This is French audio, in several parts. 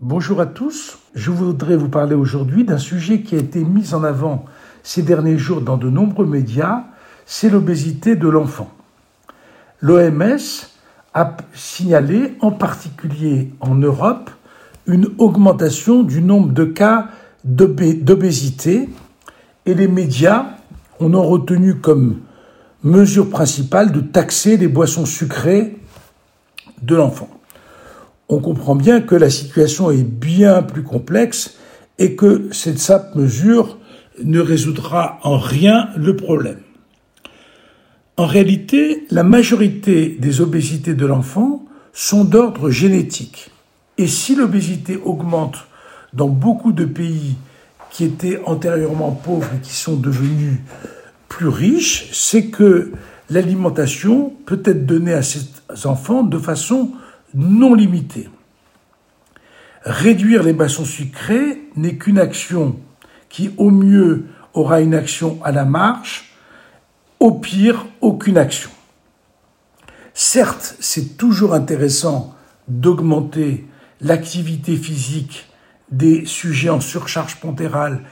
Bonjour à tous, je voudrais vous parler aujourd'hui d'un sujet qui a été mis en avant ces derniers jours dans de nombreux médias, c'est l'obésité de l'enfant. L'OMS a signalé en particulier en Europe une augmentation du nombre de cas d'obésité et les médias en ont retenu comme mesure principale de taxer les boissons sucrées de l'enfant. On comprend bien que la situation est bien plus complexe et que cette simple mesure ne résoudra en rien le problème. En réalité, la majorité des obésités de l'enfant sont d'ordre génétique. Et si l'obésité augmente dans beaucoup de pays qui étaient antérieurement pauvres et qui sont devenus plus riches, c'est que l'alimentation peut être donnée à ces enfants de façon non limitée. Réduire les boissons sucrées n'est qu'une action qui au mieux aura une action à la marche, au pire aucune action. Certes, c'est toujours intéressant d'augmenter l'activité physique des sujets en surcharge pontérale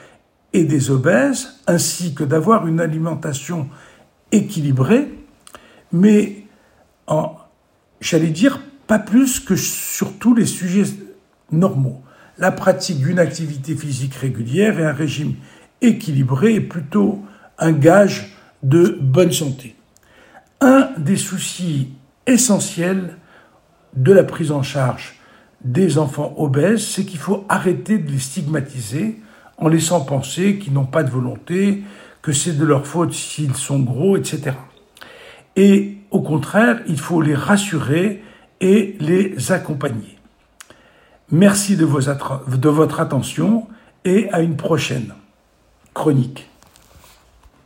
et des obèses, ainsi que d'avoir une alimentation équilibrée, mais en, j'allais dire, pas plus que sur tous les sujets normaux. La pratique d'une activité physique régulière et un régime équilibré est plutôt un gage de bonne santé. Un des soucis essentiels de la prise en charge des enfants obèses, c'est qu'il faut arrêter de les stigmatiser en laissant penser qu'ils n'ont pas de volonté, que c'est de leur faute s'ils sont gros, etc. Et au contraire, il faut les rassurer et les accompagner. Merci de, de votre attention et à une prochaine chronique.